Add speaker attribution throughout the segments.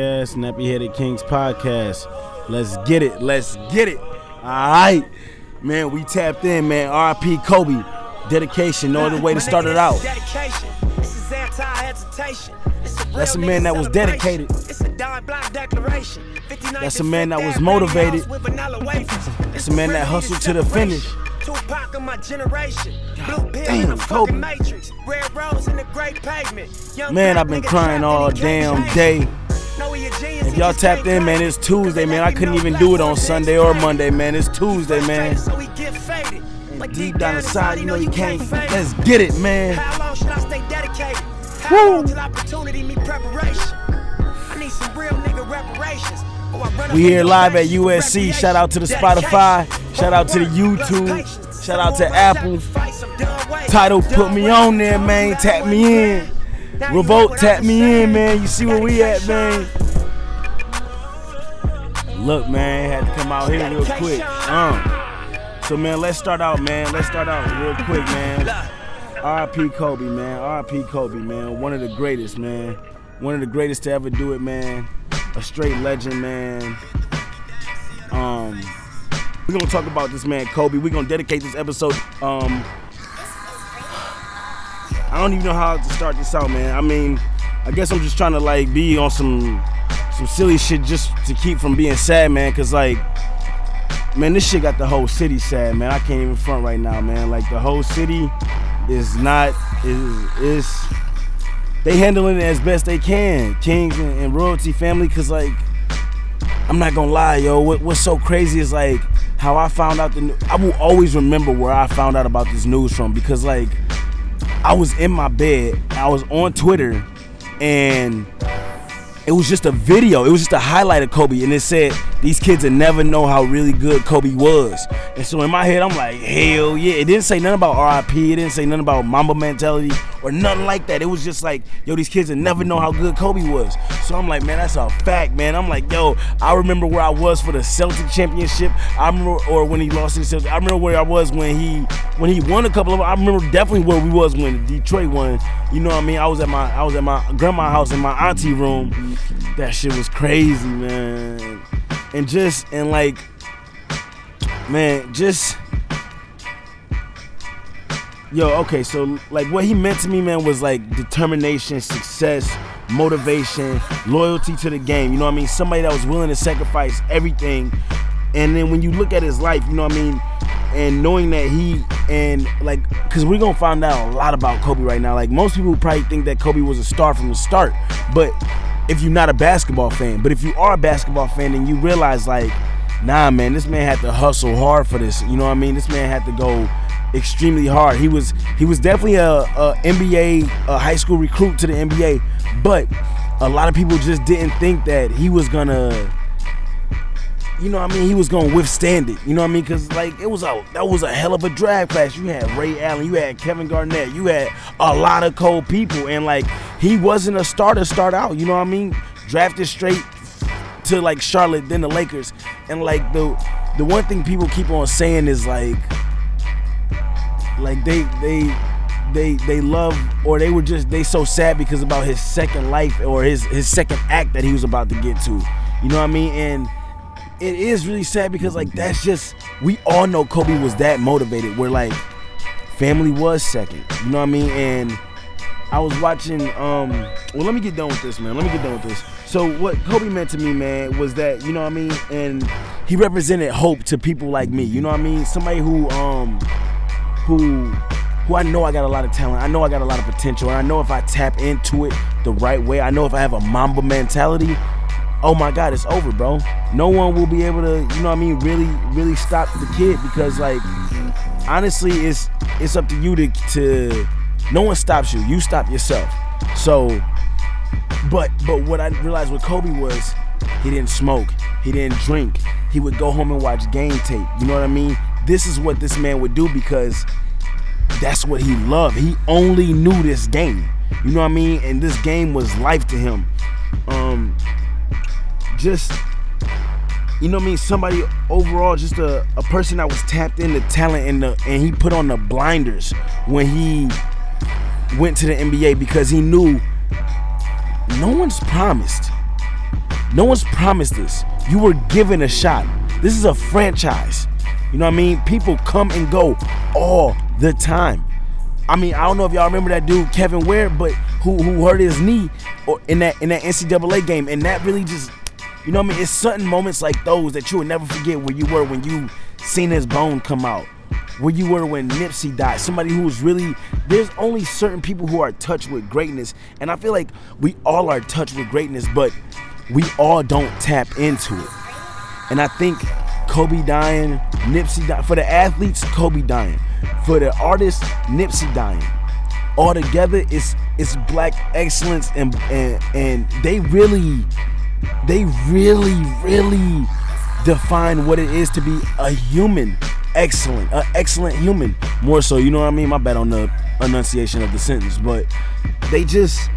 Speaker 1: Yes, Nappy Headed Kings podcast. Let's get it. Let's get it. All right. Man, we tapped in, man. RP Kobe. Dedication. No other way to start it out. That's a man that was dedicated. That's a man that was motivated. That's a man that hustled to the finish. Tupac of my generation. Blue damn, in fucking matrix. Red rose in the pavement. man, I've been crying all damn day. If y'all tapped in, man, it's Tuesday, man. I couldn't even do it on Sunday or Monday, man. It's Tuesday, man. And deep down inside, you know you can't. Let's get it, man. How long should I stay dedicated? How long till opportunity meet preparation? I need some real nigga reparations. We here live at USC. Shout out to the Spotify. Shout out to the YouTube. Shout out to Apple. Tidal put me on there, man. Tap me in. Revolt tap me in, man. You see where we at, man. Look, man, had to come out here real quick. Um, so, man, let's start out, man. Let's start out real quick, man. RP Kobe, man. RP Kobe, man. One of the greatest, man. One of the greatest to ever do it, man a straight legend, man. Um, we're gonna talk about this man, Kobe. We're gonna dedicate this episode. Um, I don't even know how to start this out, man. I mean, I guess I'm just trying to like be on some some silly shit just to keep from being sad, man. Cause like, man, this shit got the whole city sad, man. I can't even front right now, man. Like the whole city is not is is they handling it as best they can, Kings and, and royalty family. Cause like, I'm not gonna lie, yo. What, what's so crazy is like how I found out the. I will always remember where I found out about this news from because like I was in my bed, I was on Twitter, and it was just a video. It was just a highlight of Kobe, and it said these kids would never know how really good Kobe was. And so in my head, I'm like, hell yeah. It didn't say nothing about RIP. It didn't say nothing about Mamba mentality or nothing like that. It was just like, yo, these kids would never know how good Kobe was. So I'm like, man, that's a fact, man. I'm like, yo, I remember where I was for the Celtic championship. I remember, or when he lost Celtic. I remember where I was when he when he won a couple of. I remember definitely where we was when Detroit won. You know what I mean? I was at my I was at my grandma's house in my auntie room. That shit was crazy, man. And just and like, man, just Yo, okay, so like what he meant to me, man, was like determination, success, motivation, loyalty to the game. You know what I mean? Somebody that was willing to sacrifice everything. And then when you look at his life, you know what I mean? And knowing that he and like, cause we're gonna find out a lot about Kobe right now. Like most people probably think that Kobe was a star from the start, but if you're not a basketball fan, but if you are a basketball fan, and you realize like, nah, man, this man had to hustle hard for this. You know what I mean? This man had to go extremely hard. He was he was definitely a, a NBA a high school recruit to the NBA, but a lot of people just didn't think that he was gonna you know what I mean? He was gonna withstand it. You know what I mean? Cause like it was a that was a hell of a draft class. You had Ray Allen, you had Kevin Garnett, you had a lot of cold people, and like he wasn't a starter start out. You know what I mean? Drafted straight to like Charlotte, then the Lakers, and like the the one thing people keep on saying is like like they they they they love or they were just they so sad because about his second life or his his second act that he was about to get to. You know what I mean? And it is really sad because like that's just we all know Kobe was that motivated where like family was second. You know what I mean? And I was watching um well let me get done with this man. Let me get done with this. So what Kobe meant to me, man, was that, you know what I mean? And he represented hope to people like me. You know what I mean? Somebody who um who who I know I got a lot of talent. I know I got a lot of potential. And I know if I tap into it the right way, I know if I have a Mamba mentality, oh my God, it's over, bro. No one will be able to, you know what I mean, really, really stop the kid because like honestly it's it's up to you to to no one stops you. You stop yourself. So but but what I realized with Kobe was he didn't smoke, he didn't drink. He would go home and watch game tape. You know what I mean? This is what this man would do because that's what he loved. He only knew this game. You know what I mean? And this game was life to him. Um just you know what I mean? Somebody overall, just a, a person that was tapped into talent and the and he put on the blinders when he went to the NBA because he knew no one's promised. No one's promised this. You were given a shot. This is a franchise. You know what I mean? People come and go all the time. I mean, I don't know if y'all remember that dude Kevin Ware, but who who hurt his knee in that in that NCAA game, and that really just, you know what I mean? It's certain moments like those that you will never forget where you were when you seen his bone come out, where you were when Nipsey died. Somebody who was really there's only certain people who are touched with greatness, and I feel like we all are touched with greatness, but we all don't tap into it. And I think Kobe dying, Nipsey dying. For the athletes, Kobe dying. For the artists, Nipsey dying. All together, it's it's black excellence, and and and they really, they really, really define what it is to be a human, excellent, an excellent human. More so, you know what I mean. My bad on the enunciation of the sentence, but they just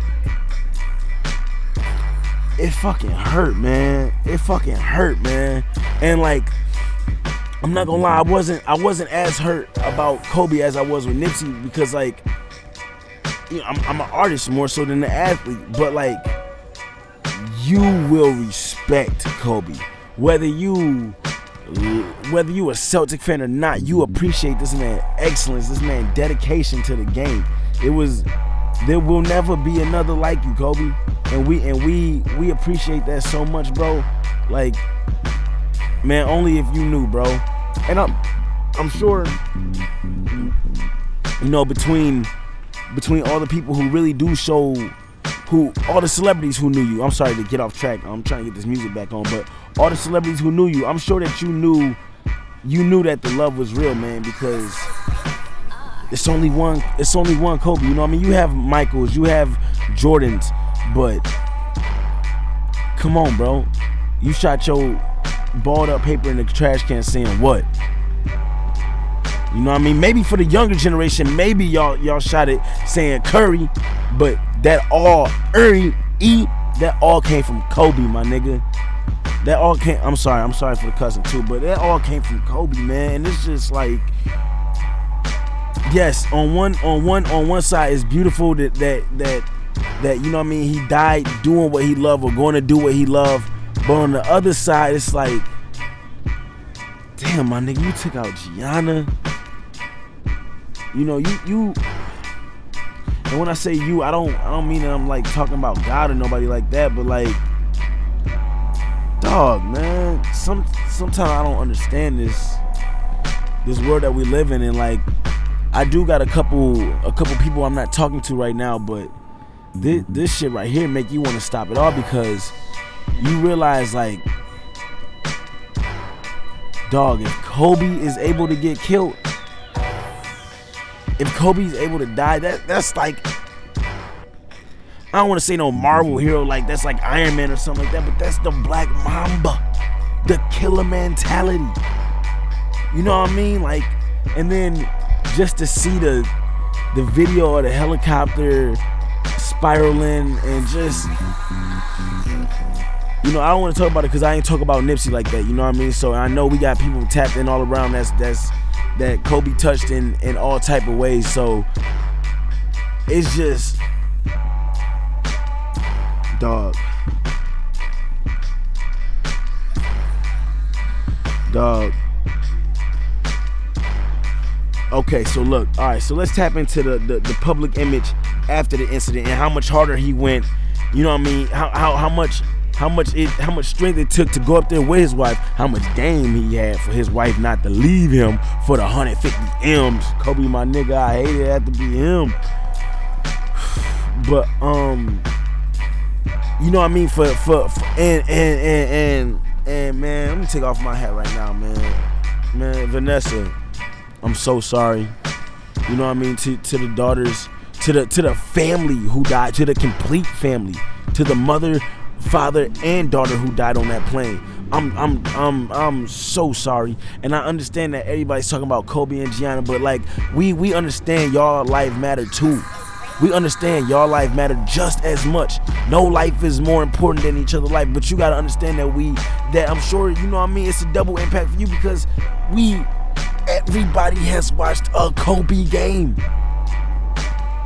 Speaker 1: it fucking hurt, man. It fucking hurt, man. And like, I'm not gonna lie, I wasn't I wasn't as hurt about Kobe as I was with Nipsey because like, you know, I'm, I'm an artist more so than an athlete, but like, you will respect Kobe, whether you whether you a Celtic fan or not. You appreciate this man excellence, this man dedication to the game. It was there will never be another like you, Kobe. And we and we we appreciate that so much, bro. Like, man, only if you knew, bro. And I'm I'm sure you know between between all the people who really do show who all the celebrities who knew you. I'm sorry to get off track. I'm trying to get this music back on, but all the celebrities who knew you, I'm sure that you knew you knew that the love was real, man, because it's only one. It's only one Kobe. You know what I mean? You have Michaels, you have Jordans, but come on, bro. You shot your balled up paper in the trash can saying what? You know what I mean? Maybe for the younger generation, maybe y'all y'all shot it saying Curry, but that all Curry E that all came from Kobe, my nigga. That all came. I'm sorry. I'm sorry for the cussing too, but that all came from Kobe, man. And it's just like yes, on one on one on one side it's beautiful that that that that you know what I mean he died doing what he loved or going to do what he loved. But on the other side, it's like, damn, my nigga, you took out Gianna. You know, you you. And when I say you, I don't I don't mean that I'm like talking about God or nobody like that, but like, dog, man. Some sometimes I don't understand this this world that we live in, and like I do got a couple a couple people I'm not talking to right now, but this, this shit right here make you want to stop it all because you realize like dog if Kobe is able to get killed if Kobe's able to die that that's like I don't want to say no Marvel hero like that's like Iron Man or something like that but that's the Black Mamba the killer mentality you know what I mean like and then just to see the the video of the helicopter spiraling and just you know I don't want to talk about it because I ain't talk about Nipsey like that. You know what I mean? So I know we got people tapped in all around that's that's that Kobe touched in in all type of ways. So it's just dog. Dog Okay, so look, all right, so let's tap into the, the, the public image after the incident and how much harder he went. You know what I mean? How how, how much how much it how much strength it took to go up there with his wife, how much game he had for his wife not to leave him for the 150 M's. Kobe, my nigga, I hated it had to be him. But um, you know what I mean? For for, for and, and and and and man, let me take off my hat right now, man. Man, Vanessa, I'm so sorry. You know what I mean? To to the daughters, to the to the family who died, to the complete family, to the mother, father, and daughter who died on that plane. I'm I'm I'm I'm so sorry. And I understand that everybody's talking about Kobe and Gianna, but like we we understand y'all life matter too. We understand y'all life matter just as much. No life is more important than each other's life, but you gotta understand that we that I'm sure you know what I mean. It's a double impact for you because we everybody has watched a Kobe game.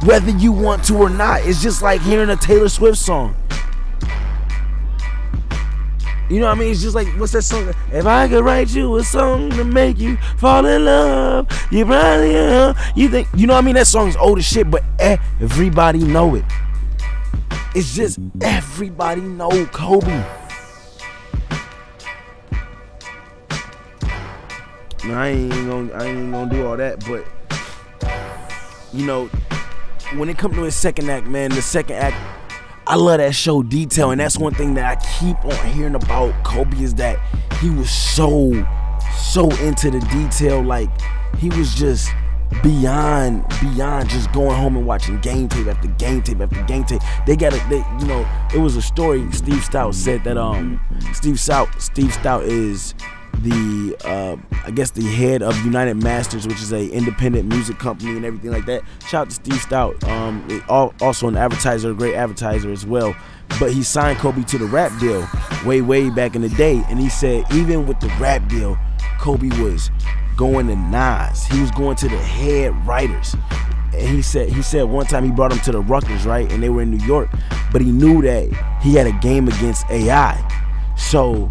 Speaker 1: Whether you want to or not. It's just like hearing a Taylor Swift song. You know what I mean? It's just like what's that song? If I could write you a song to make you fall in love, you probably uh, you think you know what I mean? That song's old as shit, but everybody know it. It's just everybody know Kobe. I ain't gonna I ain't gonna do all that, but you know, when it comes to his second act, man, the second act I love that show detail, and that's one thing that I keep on hearing about Kobe is that he was so, so into the detail. Like he was just beyond, beyond just going home and watching game tape after game tape after game tape. They got it. They, you know, it was a story. Steve Stoute said that um, Steve Stoute, Steve Stoute is the uh, I guess the head of United Masters, which is a independent music company and everything like that. Shout out to Steve Stoute, um, also an advertiser, a great advertiser as well. But he signed Kobe to the rap deal way, way back in the day, and he said even with the rap deal, Kobe was going to Nas. He was going to the head writers. And he said he said one time he brought him to the Rucker, right? And they were in New York, but he knew that he had a game against AI. So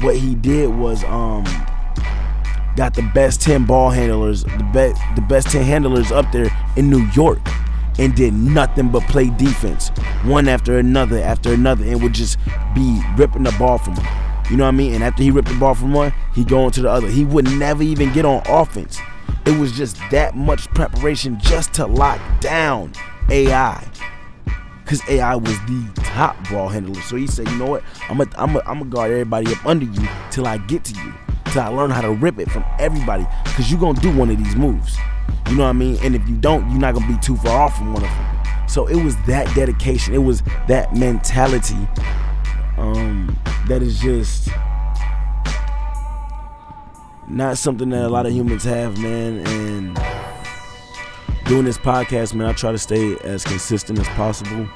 Speaker 1: what he did was um got the best 10 ball handlers, the best the best 10 handlers up there in New York and did nothing but play defense one after another after another and would just be ripping the ball from him. You know what I mean? And after he ripped the ball from one, he go on to the other. He would never even get on offense. It was just that much preparation just to lock down AI because AI was the top ball handler. So he said, you know what? I'm gonna I'm gonna I'm guard everybody up under you till I get to you, till I learn how to rip it from everybody. Because you're gonna do one of these moves. You know what I mean? And if you don't, you're not gonna be too far off from one of them. So it was that dedication. It was that mentality. Um, that is just not something that a lot of humans have, man. And doing this podcast, man, I try to stay as consistent as possible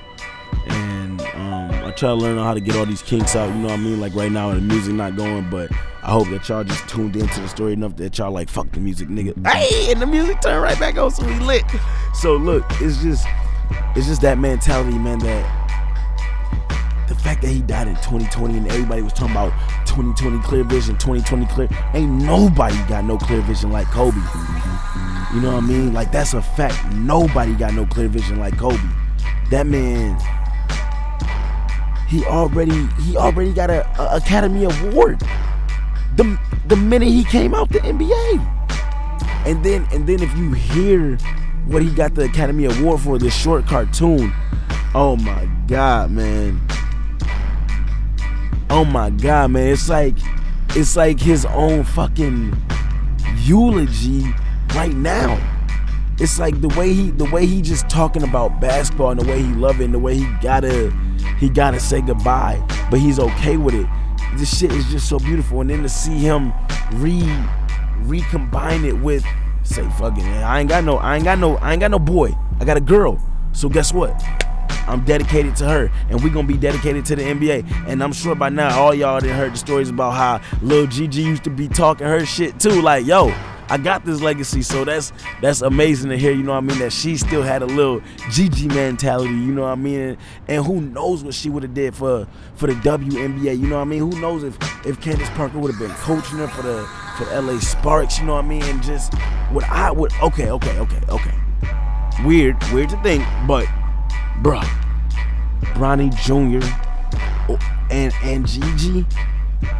Speaker 1: and um, I try to learn how to get all these kinks out. You know what I mean? Like right now, the music not going, but I hope that y'all just tuned into the story enough that y'all like fuck the music, nigga. Hey, and the music turned right back on, so we lit. So look, it's just, it's just that mentality, man. That the fact that he died in 2020 and everybody was talking about 2020 clear vision, 2020 clear. Ain't nobody got no clear vision like Kobe. You know what I mean? Like that's a fact. Nobody got no clear vision like Kobe. That man he already he already got a, a Academy Award the the minute he came out the NBA. And then and then if you hear what he got the Academy Award for, this short cartoon, oh my god, man. Oh my god, man. It's like it's like his own fucking eulogy right now. It's like the way he the way he just talking about basketball and the way he love it and the way he gotta he gotta say goodbye, but he's okay with it. This shit is just so beautiful. And then to see him re recombine it with say fucking I ain't got no I ain't got no I ain't got no boy. I got a girl. So guess what? I'm dedicated to her, and we gonna be dedicated to the NBA. And I'm sure by now all y'all done heard the stories about how Lil Gigi used to be talking her shit too. Like, yo, I got this legacy, so that's that's amazing to hear. You know what I mean? That she still had a little Gigi mentality. You know what I mean? And, and who knows what she would have did for for the WNBA? You know what I mean? Who knows if if Candace Parker would have been coaching her for the for the LA Sparks? You know what I mean? And just what I would. Okay, okay, okay, okay. Weird, weird to think, but bruh, Bronny Jr. Oh, and and Gigi,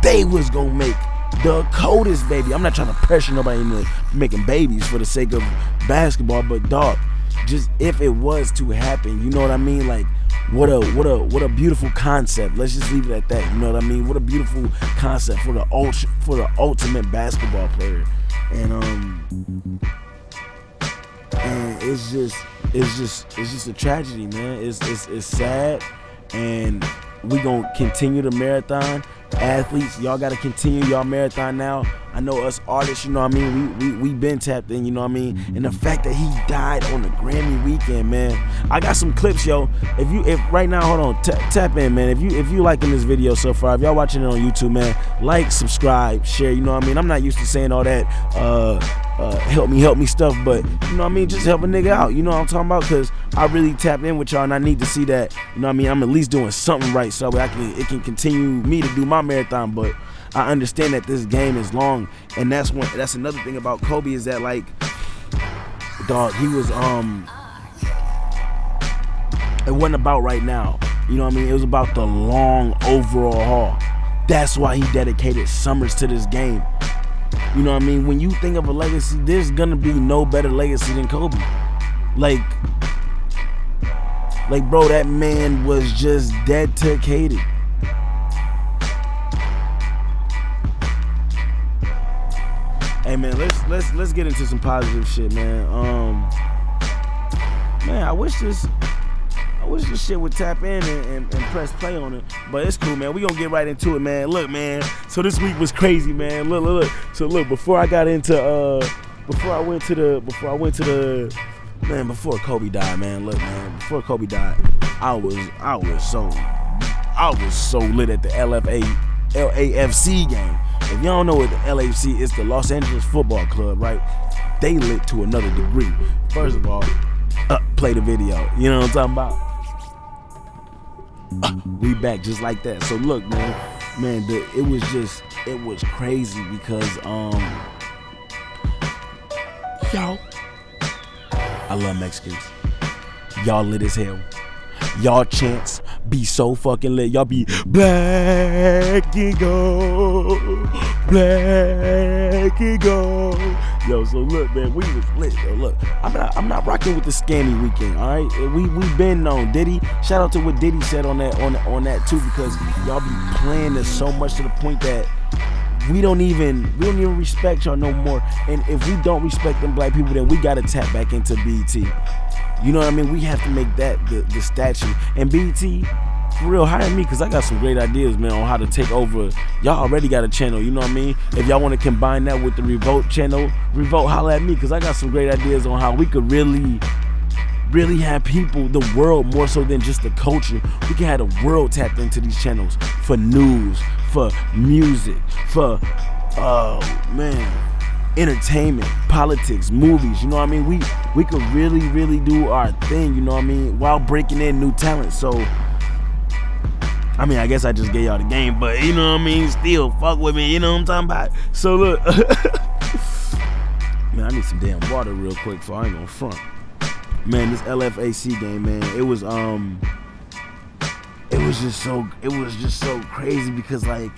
Speaker 1: they was gonna make the coldest baby. I'm not trying to pressure nobody into making babies for the sake of basketball, but dog, just if it was to happen, you know what I mean? Like what a what a what a beautiful concept. Let's just leave it at that. You know what I mean? What a beautiful concept for the ultra for the ultimate basketball player. And um and it's just it's just it's just a tragedy, man. It's it's it's sad and we gonna continue the marathon athletes, y'all got to continue y'all marathon now. I know us artists, you know what I mean? We, we we been tapped in, you know what I mean? And the fact that he died on the Grammy weekend, man. I got some clips, yo. If you if right now, hold on, t- tap in, man. If you if you liking this video so far, if y'all watching it on YouTube, man, like, subscribe, share, you know what I mean? I'm not used to saying all that uh uh, help me, help me stuff, but you know what I mean, just help a nigga out. You know what I'm talking about? Cause I really tapped in with y'all, and I need to see that. You know what I mean? I'm at least doing something right, so I can it can continue me to do my marathon. But I understand that this game is long, and that's one. That's another thing about Kobe is that like, dog, he was um. It wasn't about right now. You know what I mean? It was about the long overall haul. That's why he dedicated summers to this game. You know what I mean? When you think of a legacy, there's gonna be no better legacy than Kobe. Like, like, bro, that man was just dedicated. Hey man, let's let's let's get into some positive shit, man. Um, man, I wish this I wish this shit would tap in and, and, and, press play on it. But it's cool, man. We gonna get right into it, man. Look, man. So this week was crazy, man. Look, look, look. So look, before I got into uh before I went to the before I went to the man, before Kobe died, man. Look, man, before Kobe died, I was I was so I was so lit at the LFA LAFC game. If y'all don't know what the LAFC is, the Los Angeles Football Club, right? They lit to another degree. First of all, uh, play the video. You know what I'm talking about? Uh, we back just like that. So look, man, man, the, it was just it was crazy because um, y'all, I love Mexicans. Y'all lit as hell. Y'all chants be so fucking lit. Y'all be black and gold, black and gold. Yo, so look, man, we was lit. Yo, look, I'm not, I'm not rocking with the scammy weekend. All right, we we been known. Diddy, shout out to what Diddy said on that on on that too, because y'all be playing this so much to the point that we don't even we don't even respect y'all no more. And if we don't respect them black people, then we gotta tap back into BET. You know what I mean? We have to make that the, the statue. And BET, for real, hire me because I got some great ideas, man, on how to take over. Y'all already got a channel, you know what I mean? If y'all want to combine that with the Revolt channel, Revolt, holla at me because I got some great ideas on how we could really, really have people, the world, more so than just the culture. We can have the world tapped into these channels for news, for music, for, oh, man entertainment, politics, movies. You know what I mean? We we could really, really do our thing. You know what I mean? While breaking in new talent. So. I mean, I guess I just gave y'all the game, but you know what I mean? Still, fuck with me, you know what I'm talking about? So look, man, I need some damn water real quick for I ain't gonna front. Man, this LFAC game, man, it was um, it was just so, it was just so crazy because like,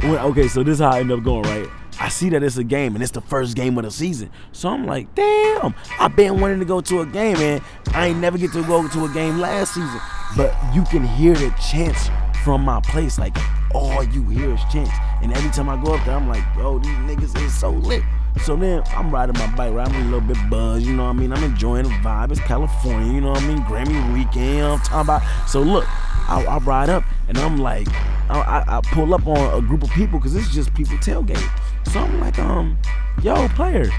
Speaker 1: when, okay, so this is how I end up going, right? I see that it's a game and it's the first game of the season. So I'm like, damn, I've been wanting to go to a game and I ain't never get to go to a game last season. But you can hear the chants from my place. Like all you hear is chants. And every time I go up there, I'm like, yo, these niggas is so lit. So then I'm riding my bike, right? I'm a little bit buzzed, you know what I mean? I'm enjoying the vibe. It's California, you know what I mean? Grammy weekend, I'm talking about. So look, I, I ride up and I'm like, I, I, pull up on a group of people because it's just people tailgate. So I'm like, um, yo, player,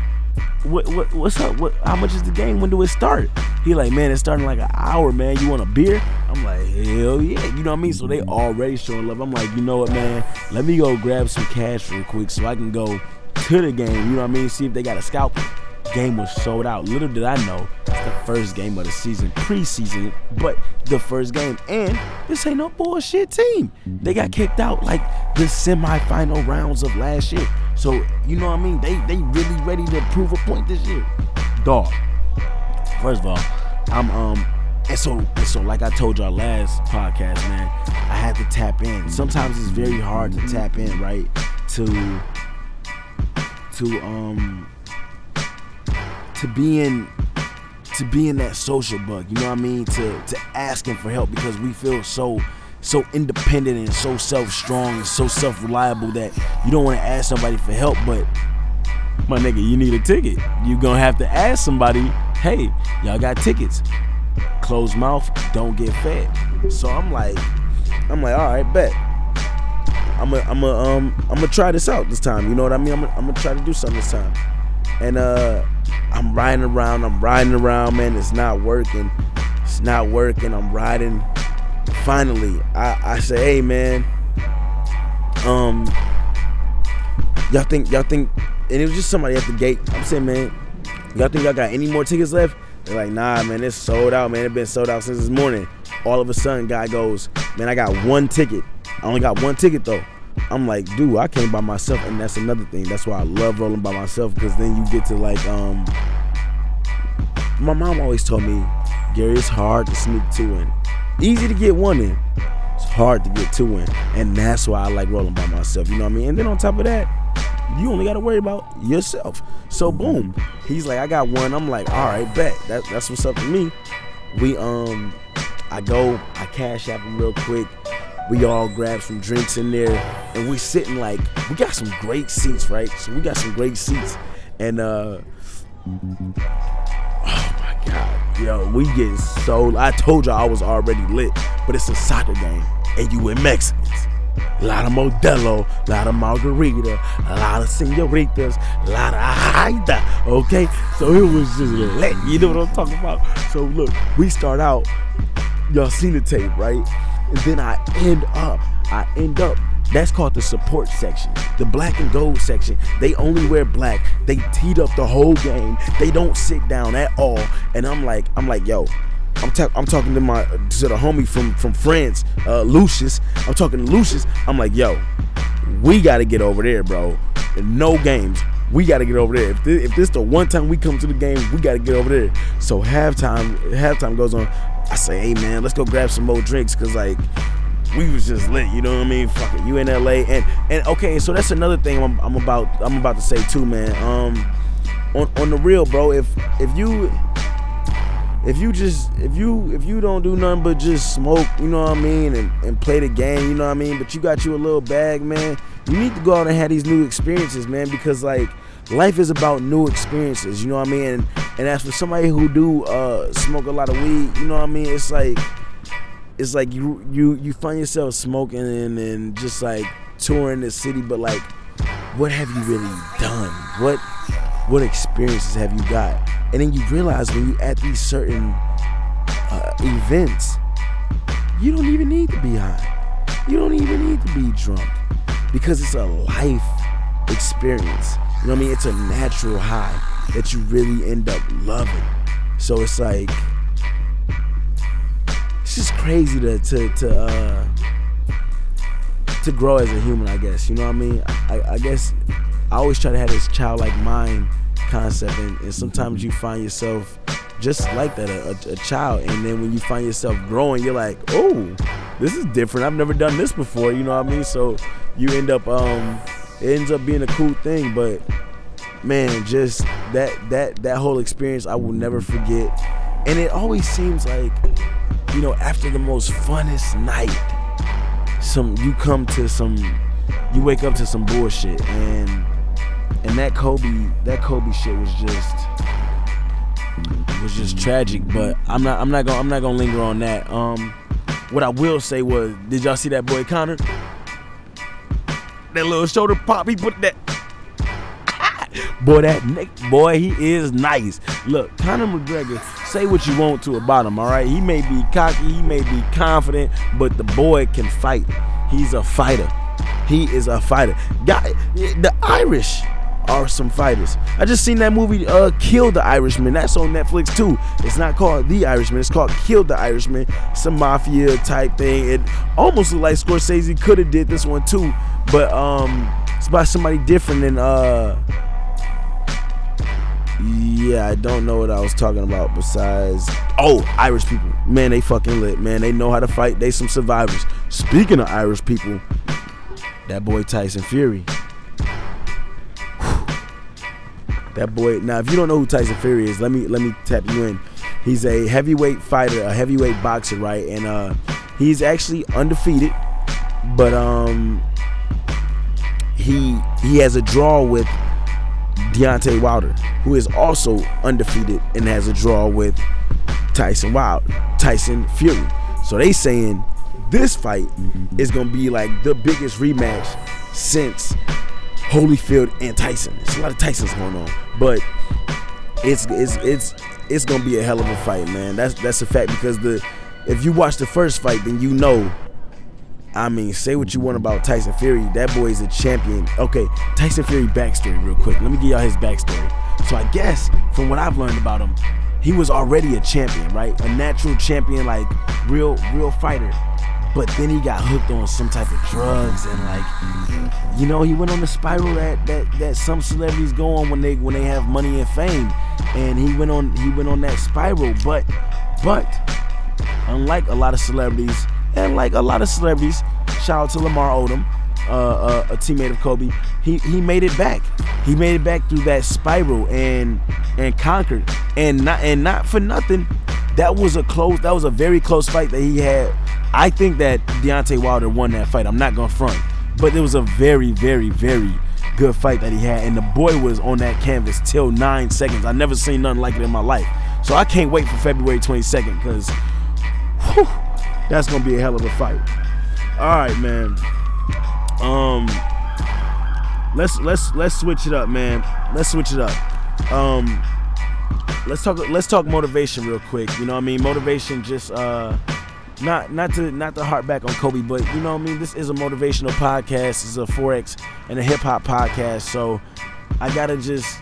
Speaker 1: what, what what's up? What how much is the game? When do it start? He like, man, it's starting like an hour, man. You want a beer? I'm like, hell yeah. You know what I mean? So they already showing love. I'm like, you know what, man? Let me go grab some cash real quick so I can go to the game. You know what I mean? See if they got a scalp. Game was sold out. Little did I know, it's the first game of the season, preseason, but the first game. And this ain't no bullshit team. They got kicked out like the semifinal rounds of last year. So you know what I mean? They they really ready to prove a point this year. Dog. First of all, I'm um and so and so like I told y'all last podcast, man, I had to tap in. Sometimes it's very hard to tap in, right? To to um to be in to be in that social bug, you know what I mean? To to asking for help because we feel so so independent and so self-strong and so self-reliable that you don't want to ask somebody for help, but my nigga, you need a ticket. You gonna have to ask somebody, hey, y'all got tickets. Closed mouth, don't get fed. So I'm like, I'm like, all right, bet. I'm gonna, I'm gonna, um, I'm gonna try this out this time. You know what I mean? I'm gonna, I'm gonna try to do something this time. And uh, I'm riding around, I'm riding around, man. It's not working. It's not working. I'm riding finally, I, I say, hey man, um, y'all think y'all think and it was just somebody at the gate. I'm saying, man, y'all think y'all got any more tickets left? They're like, nah, man, it's sold out, man. It's been sold out since this morning. All of a sudden, guy goes, man, I got one ticket. I only got one ticket though. I'm like, dude, I came by myself, and that's another thing. That's why I love rolling by myself because then you get to like, um, my mom always told me, Gary, it's hard to sneak two in. Easy to get one in. It's hard to get two in, and that's why I like rolling by myself. You know what I mean? And then on top of that, you only got to worry about yourself. So boom, he's like, I got one. I'm like, all right, bet. That, that's what's up to me. We um, I go, I cash app him real quick. We all grab some drinks in there, and we sitting like we got some great seats, right? So we got some great seats, and uh, god, yo, we get so. I told y'all I was already lit, but it's a soccer game, and you in Mexicans. A lot of Modelo, a lot of margarita, a lot of senoritas, a lot of Haida. Okay, so it was just lit. You know what I'm talking about? So look, we start out. Y'all seen the tape, right? And then I end up, I end up. That's called the support section, the black and gold section. They only wear black. They teed up the whole game. They don't sit down at all. And I'm like, I'm like, yo, I'm, ta- I'm talking to my to the homie from from France, uh, Lucius. I'm talking to Lucius. I'm like, yo, we got to get over there, bro. No games. We got to get over there. If this, if this the one time we come to the game, we got to get over there. So halftime, halftime goes on. I say, hey man, let's go grab some more drinks, cause like we was just lit. You know what I mean? Fuck it, you in LA, and and okay, so that's another thing I'm, I'm about I'm about to say too, man. Um, on on the real, bro. If if you if you just if you if you don't do nothing but just smoke, you know what I mean, and, and play the game, you know what I mean, but you got you a little bag, man, you need to go out and have these new experiences, man, because like life is about new experiences, you know what I mean? And, and as for somebody who do uh, smoke a lot of weed, you know what I mean, it's like it's like you you you find yourself smoking and, and just like touring the city, but like what have you really done? What what experiences have you got? And then you realize when you at these certain uh, events, you don't even need to be high. You don't even need to be drunk because it's a life experience. You know what I mean? It's a natural high that you really end up loving. So it's like it's just crazy to to to uh, to grow as a human. I guess you know what I mean. I, I guess I always try to have this childlike mind concept, and, and sometimes you find yourself just like that, a, a, a, child, and then when you find yourself growing, you're like, oh, this is different. I've never done this before. You know what I mean? So you end up, um, it ends up being a cool thing, but man, just that that that whole experience, I will never forget. And it always seems like, you know, after the most funnest night, some you come to some, you wake up to some bullshit, and and that Kobe that Kobe shit was just was just tragic. But I'm not I'm not gonna I'm not gonna linger on that. Um, what I will say was, did y'all see that boy Conor? That little shoulder pop, he put that. boy, that Nick, boy, he is nice. Look, Conor McGregor, say what you want to about him, all right? He may be cocky, he may be confident, but the boy can fight. He's a fighter. He is a fighter. Guy, the Irish are some fighters. I just seen that movie, uh, Kill the Irishman. That's on Netflix too. It's not called The Irishman. It's called Kill the Irishman. A mafia type thing. It almost looked like Scorsese could have did this one too, but um, it's about somebody different than uh. Yeah, I don't know what I was talking about besides oh, Irish people. Man, they fucking lit, man. They know how to fight. They some survivors. Speaking of Irish people, that boy Tyson Fury. That boy. Now, if you don't know who Tyson Fury is, let me let me tap you in. He's a heavyweight fighter, a heavyweight boxer, right? And uh, he's actually undefeated, but um, he he has a draw with Deontay Wilder, who is also undefeated and has a draw with Tyson Wild, Tyson Fury. So they saying this fight is gonna be like the biggest rematch since Holyfield and Tyson. There's a lot of Tysons going on, but it's it's it's it's gonna be a hell of a fight, man. That's that's a fact because the if you watch the first fight, then you know I mean, say what you want about Tyson Fury. That boy is a champion. Okay, Tyson Fury backstory, real quick. Let me give y'all his backstory. So I guess from what I've learned about him, he was already a champion, right? A natural champion, like real, real fighter. But then he got hooked on some type of drugs and like, you know, he went on the spiral that that that some celebrities go on when they when they have money and fame, and he went on he went on that spiral. But but unlike a lot of celebrities and like a lot of celebrities, shout out to Lamar Odom, uh, uh, a teammate of Kobe. He he made it back. He made it back through that spiral and and conquered. And not and not for nothing, that was a close. That was a very close fight that he had. I think that Deontay Wilder won that fight. I'm not gonna front, but it was a very very very good fight that he had, and the boy was on that canvas till nine seconds. I never seen nothing like it in my life. So I can't wait for February 22nd because that's gonna be a hell of a fight. All right, man. Um, let's let's let's switch it up, man. Let's switch it up. Um, let's talk let's talk motivation real quick. You know what I mean? Motivation just uh not not to not to harp back on Kobe, but you know what I mean. This is a motivational podcast. Is a forex and a hip hop podcast. So I gotta just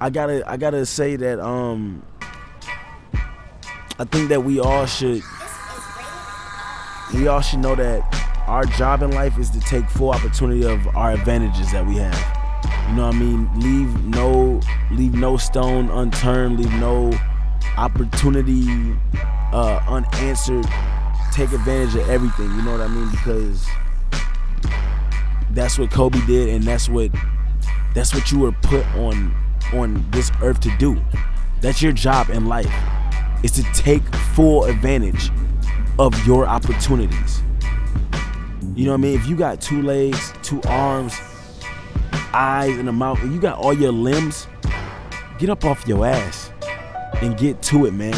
Speaker 1: I gotta I gotta say that um I think that we all should we all should know that our job in life is to take full opportunity of our advantages that we have. You know what I mean? Leave no leave no stone unturned, leave no opportunity uh, unanswered. Take advantage of everything, you know what I mean? Because that's what Kobe did and that's what that's what you were put on on this earth to do. That's your job in life. Is to take full advantage of your opportunities. You know what I mean? If you got two legs, two arms, eyes, and a mouth, and you got all your limbs, get up off your ass and get to it, man.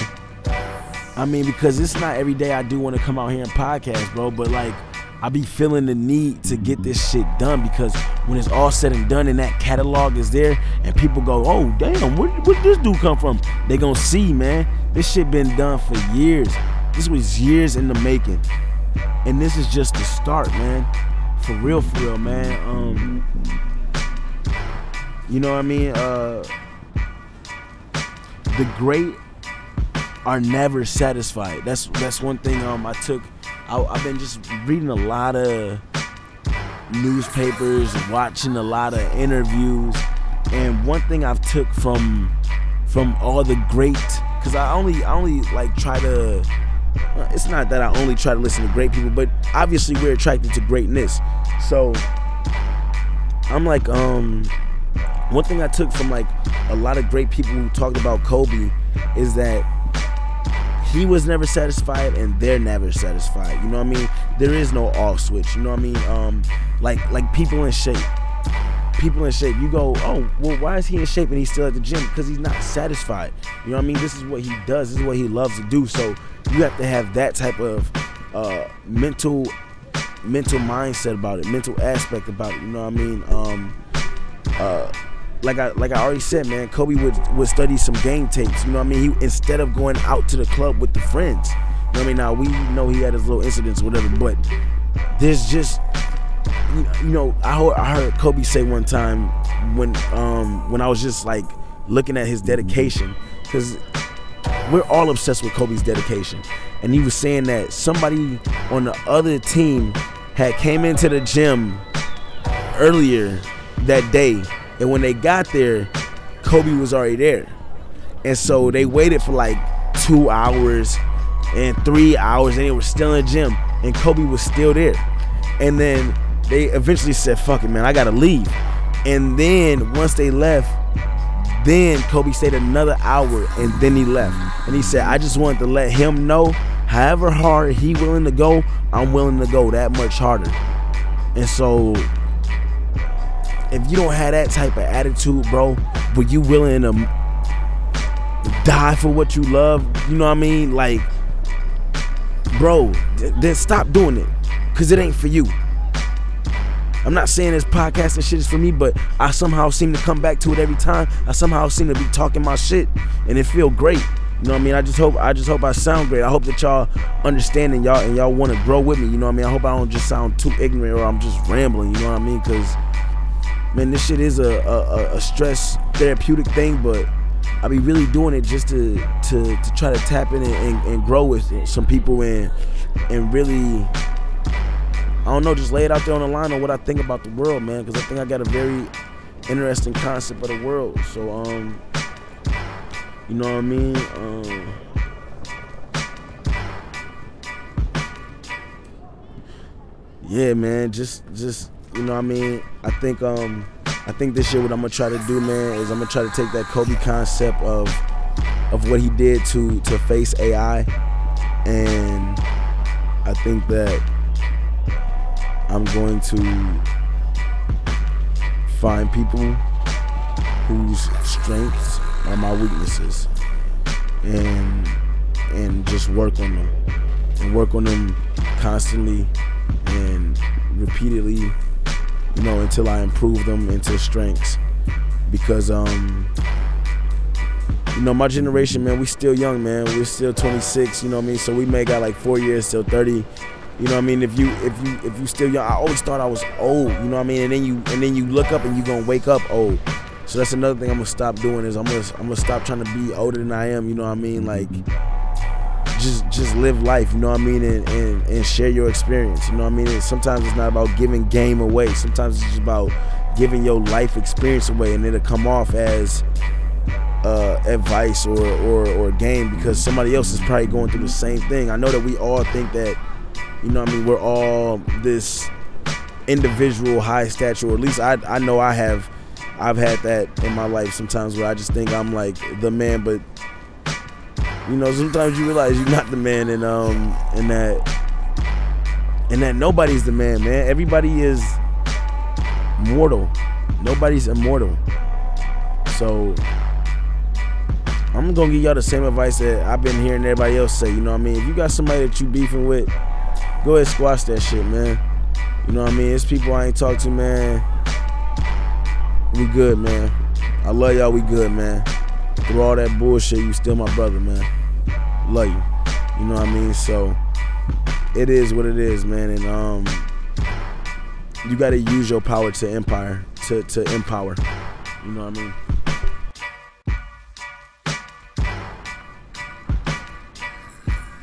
Speaker 1: I mean, because it's not every day I do want to come out here and podcast, bro, but like, I be feeling the need to get this shit done because when it's all said and done and that catalog is there and people go, oh, damn, where, did this dude come from? They gonna see, man. This shit been done for years. This was years in the making. And this is just the start, man. For real, for real, man. Um, you know what I mean? Uh, the great are never satisfied. That's that's one thing um I took I, have been just reading a lot of newspapers, watching a lot of interviews, and one thing I've took from from all the great because I only I only like try to it's not that I only try to listen to great people, but obviously we're attracted to greatness. So I'm like, um, one thing I took from like a lot of great people who talked about Kobe is that he was never satisfied and they're never satisfied. You know what I mean? There is no off switch. You know what I mean? Um, like like people in shape. People in shape. You go, oh, well, why is he in shape and he's still at the gym? Because he's not satisfied. You know what I mean? This is what he does. This is what he loves to do. So you have to have that type of uh, mental mental mindset about it, mental aspect about it. You know what I mean? Um, uh, like I like I already said, man, Kobe would would study some game tapes. You know what I mean? He instead of going out to the club with the friends. You know what I mean? Now we know he had his little incidents, whatever, but there's just you know I heard, I heard Kobe say one time when um when I was just like looking at his dedication because we're all obsessed with Kobe's dedication. And he was saying that somebody on the other team had came into the gym earlier that day. And when they got there, Kobe was already there. And so they waited for like two hours and three hours and they were still in the gym. And Kobe was still there. And then they eventually said, fuck it, man, I gotta leave. And then once they left, then Kobe stayed another hour and then he left. And he said, I just wanted to let him know, however hard he willing to go, I'm willing to go that much harder. And so if you don't have that type of attitude, bro, but you willing to die for what you love, you know what I mean? Like, bro, then stop doing it. Cause it ain't for you. I'm not saying this podcast and shit is for me, but I somehow seem to come back to it every time. I somehow seem to be talking my shit, and it feel great. You You know what I mean? I just hope I just hope I sound great. I hope that y'all understand and y'all and y'all want to grow with me. You know what I mean? I hope I don't just sound too ignorant or I'm just rambling. You know what I mean? Because man, this shit is a, a, a stress therapeutic thing, but I be really doing it just to to, to try to tap in and, and, and grow with some people and and really I don't know, just lay it out there on the line on what I think about the world, man. Because I think I got a very interesting concept of the world. So, um, you know what I mean? Um, yeah, man. Just, just you know what I mean. I think, um, I think this year what I'm gonna try to do, man, is I'm gonna try to take that Kobe concept of of what he did to to face AI, and I think that I'm going to find people whose strengths are my weaknesses and and just work on them. And work on them constantly and repeatedly you know until I improve them into strengths. Because um you know my generation man we still young man. We're still 26 you know what I mean? So we may got like 4 years till 30 you know what I mean? If you if you if you still young, I always thought I was old. You know what I mean? And then you and then you look up and you gonna wake up old. So that's another thing I'm gonna stop doing is I'm gonna I'm gonna stop trying to be older than I am. You know what I mean? Like just just live life. You know what I mean? And and, and share your experience. You know what I mean? And sometimes it's not about giving game away. Sometimes it's just about giving your life experience away, and it'll come off as uh, advice or, or or game because somebody else is probably going through the same thing. I know that we all think that you know what I mean? We're all this individual high stature, at least I, I know I have I've had that in my life sometimes where I just think I'm like the man, but you know, sometimes you realize you're not the man and um and that and that nobody's the man, man. Everybody is mortal. Nobody's immortal. So I'm gonna give y'all the same advice that I've been hearing everybody else say. You know what I mean? If you got somebody that you beefing with, go ahead squash that shit, man. You know what I mean? It's people I ain't talked to, man. We good, man. I love y'all. We good, man. Through all that bullshit, you still my brother, man. Love you. You know what I mean? So it is what it is, man. And um, you got to use your power to empire, to to empower. You know what I mean?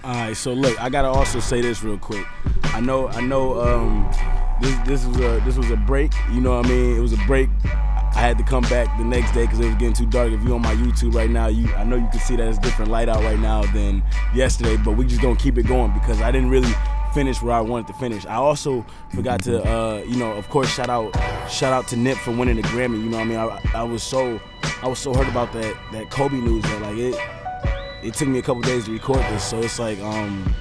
Speaker 1: All right, so look, I gotta also say this real quick. I know, I know, um, this this was a this was a break. You know what I mean? It was a break. I had to come back the next day because it was getting too dark. If you on my YouTube right now, you I know you can see that it's different light out right now than yesterday, but we just gonna keep it going because I didn't really finish where I wanted to finish. I also forgot to, uh, you know, of course, shout out, shout out to Nip for winning the Grammy. You know what I mean? I, I was so, I was so hurt about that that Kobe news that like it it took me a couple days to record this, so it's like um,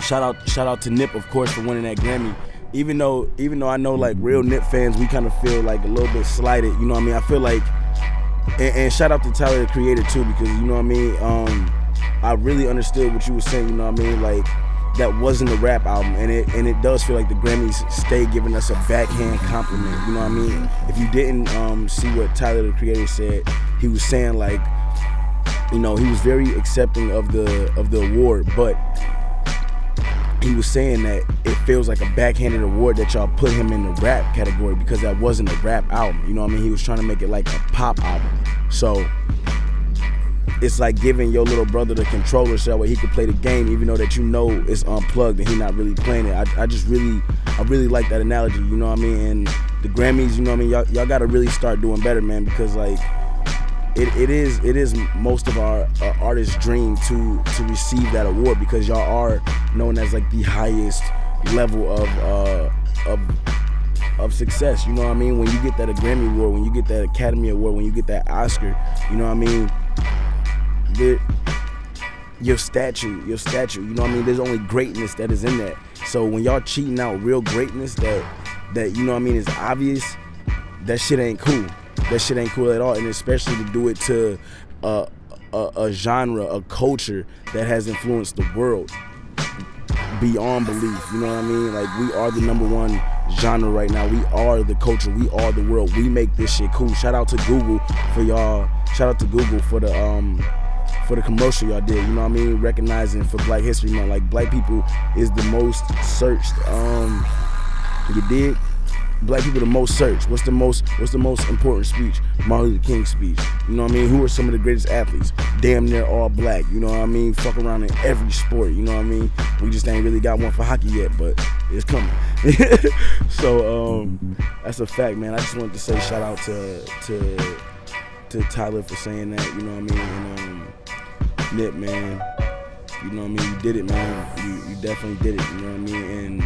Speaker 1: shout out shout out to Nip of course for winning that Grammy. Even though even though I know like real Nip fans, we kind of feel like a little bit slighted. You know what I mean? I feel like and, and, shout out to Tyler the Creator too because you know what I mean. Um, I really understood what you were saying. You know what I mean? Like that wasn't a rap album, and it and it does feel like the Grammys stay giving us a backhand compliment. You know what I mean? If you didn't um, see what Tyler the Creator said, he was saying like you know, he was very accepting of the of the award, but he was saying that it feels like a backhanded award that y'all put him in the rap category because that wasn't a rap album. You know what I mean? He was trying to make it like a pop album. So it's like giving your little brother the controller so that way he could play the game even though that you know it's unplugged and he not really playing it. I, I just really I really like that analogy, you know what I mean? And the Grammys, you know what I mean, y'all, y'all gotta really start doing better, man, because like it, it is it is most of our uh, artists' dream to to receive that award because y'all are known as like the highest level of uh, of of success. You know what I mean? When you get that Grammy award, when you get that Academy Award, when you get that Oscar, you know what I mean? Your statue, your statue. You know what I mean? There's only greatness that is in that. So when y'all cheating out real greatness that that you know what I mean is obvious, that shit ain't cool that shit ain't cool at all, and especially to do it to a, a, a genre, a culture that has influenced the world beyond belief. You know what I mean? Like we are the number one genre right now. We are the culture. We are the world. We make this shit cool. Shout out to Google for y'all. Shout out to Google for the um for the commercial y'all did. You know what I mean? Recognizing for Black History Month, like black people is the most searched. Um, you did black people the most searched? What's the most what's the most important speech? Martin Luther King speech. You know what I mean? Who are some of the greatest athletes? Damn near all black. You know what I mean? Fuck around in every sport. You know what I mean? We just ain't really got one for hockey yet, but it's coming. so um, that's a fact, man. I just wanted to say shout out to to to Tyler for saying that. You know what I mean? And um, Nip, man. You know what I mean? You did it, man. You, you definitely did it. You know what I mean? And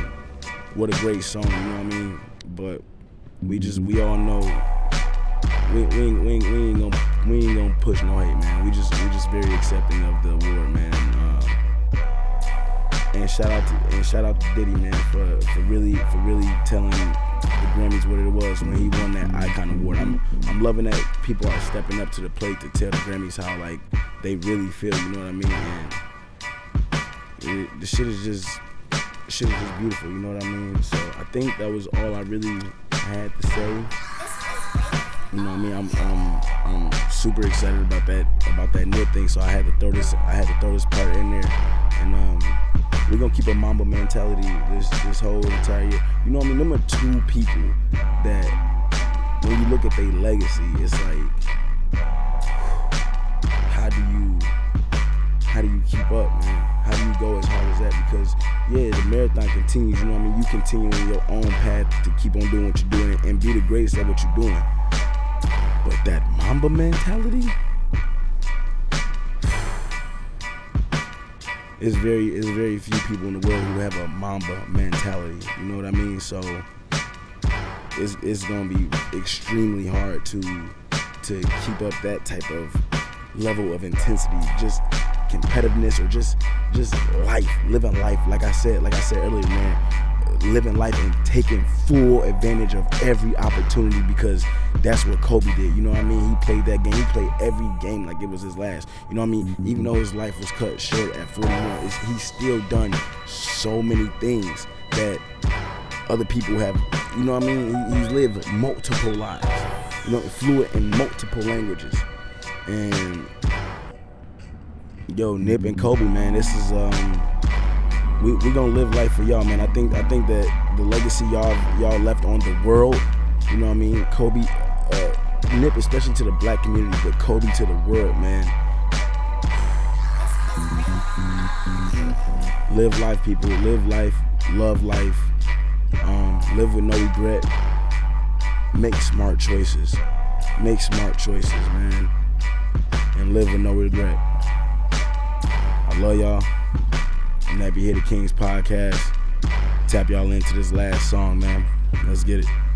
Speaker 1: what a great song. You know what I mean? But we just we all know we, we, ain't, we, ain't, we ain't gonna we ain't gonna push no hate, man. We just we just very accepting of the award, man. Uh, and shout out to and shout out to Diddy, man, for, for really for really telling the Grammys what it was when he won that icon award. I'm I'm loving that people are stepping up to the plate to tell the Grammys how like they really feel. You know what I mean? And it, the shit is just shit is just beautiful, you know what I mean? So I think that was all I really had to say. You know what I mean? I'm, I'm, I'm super excited about that about that Nip thing. So I had to throw this I had to throw this part in there, and um, we're gonna keep a Mamba mentality this this whole entire year. You know what I mean? Are two people that when you look at their legacy, it's like how do you how do you keep up, man? Do you go as hard as that? Because yeah, the marathon continues. You know what I mean? You continue in your own path to keep on doing what you're doing and be the greatest at what you're doing. But that Mamba mentality is very is very few people in the world who have a Mamba mentality. You know what I mean? So it's it's gonna be extremely hard to to keep up that type of level of intensity. Just competitiveness or just just life, living life. Like I said, like I said earlier, man, living life and taking full advantage of every opportunity because that's what Kobe did. You know what I mean? He played that game. He played every game like it was his last. You know what I mean? Even though his life was cut short at 41, he's still done so many things that other people have. You know what I mean? He, he's lived multiple lives. You know, fluent in multiple languages, and yo, Nip and Kobe, man, this is um, we we gonna live life for y'all, man. I think I think that the legacy y'all y'all left on the world, you know what I mean? Kobe, uh, Nip, especially to the black community, but Kobe to the world, man. Live life, people. Live life. Love life. Um, live with no regret. Make smart choices. Make smart choices, man. And live with no regret. Love y'all. Nappy Headed Kings podcast. Tap y'all into this last song, man. Let's get it.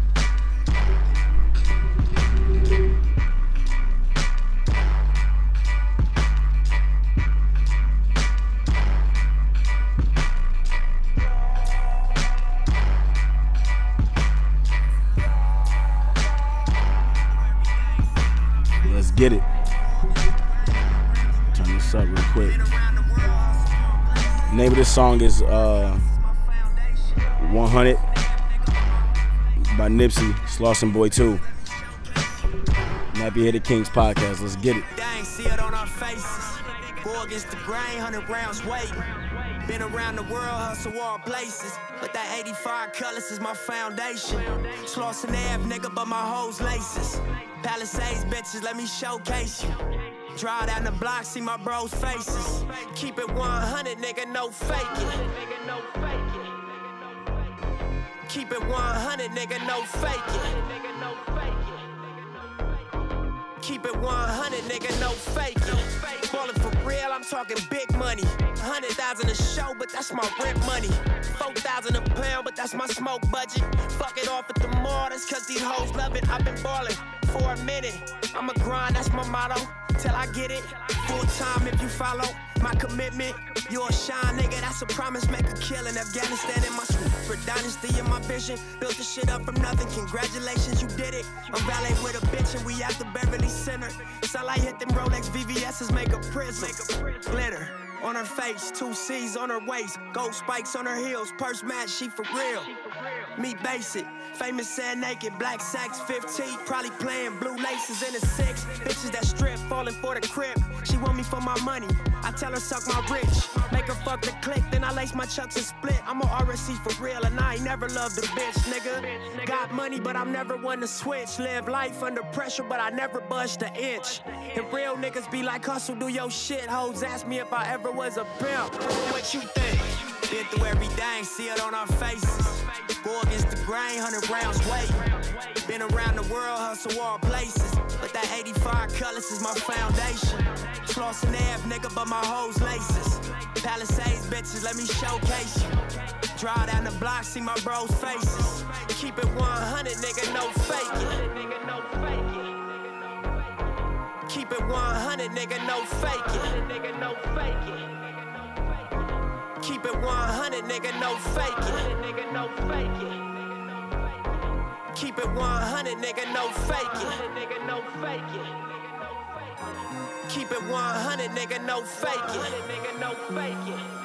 Speaker 1: Name of this song is uh, 100 by Nipsey, Slauson Boy 2. Nappy Headed Kings podcast. Let's get it. Dang, see it on our faces. Go against the grain, 100 rounds waiting. Been around the world, hustle all places. But that 85 colors is my foundation. Slauson Ave, nigga, but my hoes laces. Palisades, bitches, let me showcase you. Drive down the block, see my bros' faces. Keep it 100, nigga, no faking. Keep it 100, nigga, no faking. Keep it 100, nigga, no faking. Ballin' for real, I'm talking big money. 100,000 a show, but that's my rent money. 4,000 a pound, but that's my smoke budget. Fuck it off at the mall, that's cause these hoes love it. I've been ballin' for a minute. I'ma grind, that's my motto till I get it. Full time if you follow my commitment. You're a shine, nigga, that's a promise. Make a kill in Afghanistan in my swoop. For dynasty in my vision. Built the shit up from nothing. Congratulations, you did it. I'm valet with a bitch and we at the Beverly Center. Sunlight hit them Rolex VVS's, make a prism. Glitter.
Speaker 2: on her face, two C's on her waist, gold spikes on her heels, purse match, she for real. Me basic, famous sad naked, black sacks 15, probably playing blue laces in a six. Bitches that strip, falling for the crib. She want me for my money, I tell her suck my rich. Make her fuck the click, then I lace my chucks and split. I'm a RSC for real, and I ain't never loved a bitch, nigga. Got money, but I'm never one to switch. Live life under pressure, but I never budged an inch. And real niggas be like, hustle, do your shit. Hoes ask me if I ever was a pimp. What you think? Been through everything, see it on our faces. Go against the grain, 100 rounds weight. Been around the world, hustle all places. But that 85 colors is my foundation. Slauson Ave, nigga, but my hoes laces. Palisades, bitches, let me showcase you. Drive down the block, see my bros' faces. Keep it 100, nigga, no faking. Keep it 100, nigga, no faking. Keep it 100, nigga, no faking. Keep it 100, nigga, no faking. Keep it 100, nigga, no faking. Nigga, no faking.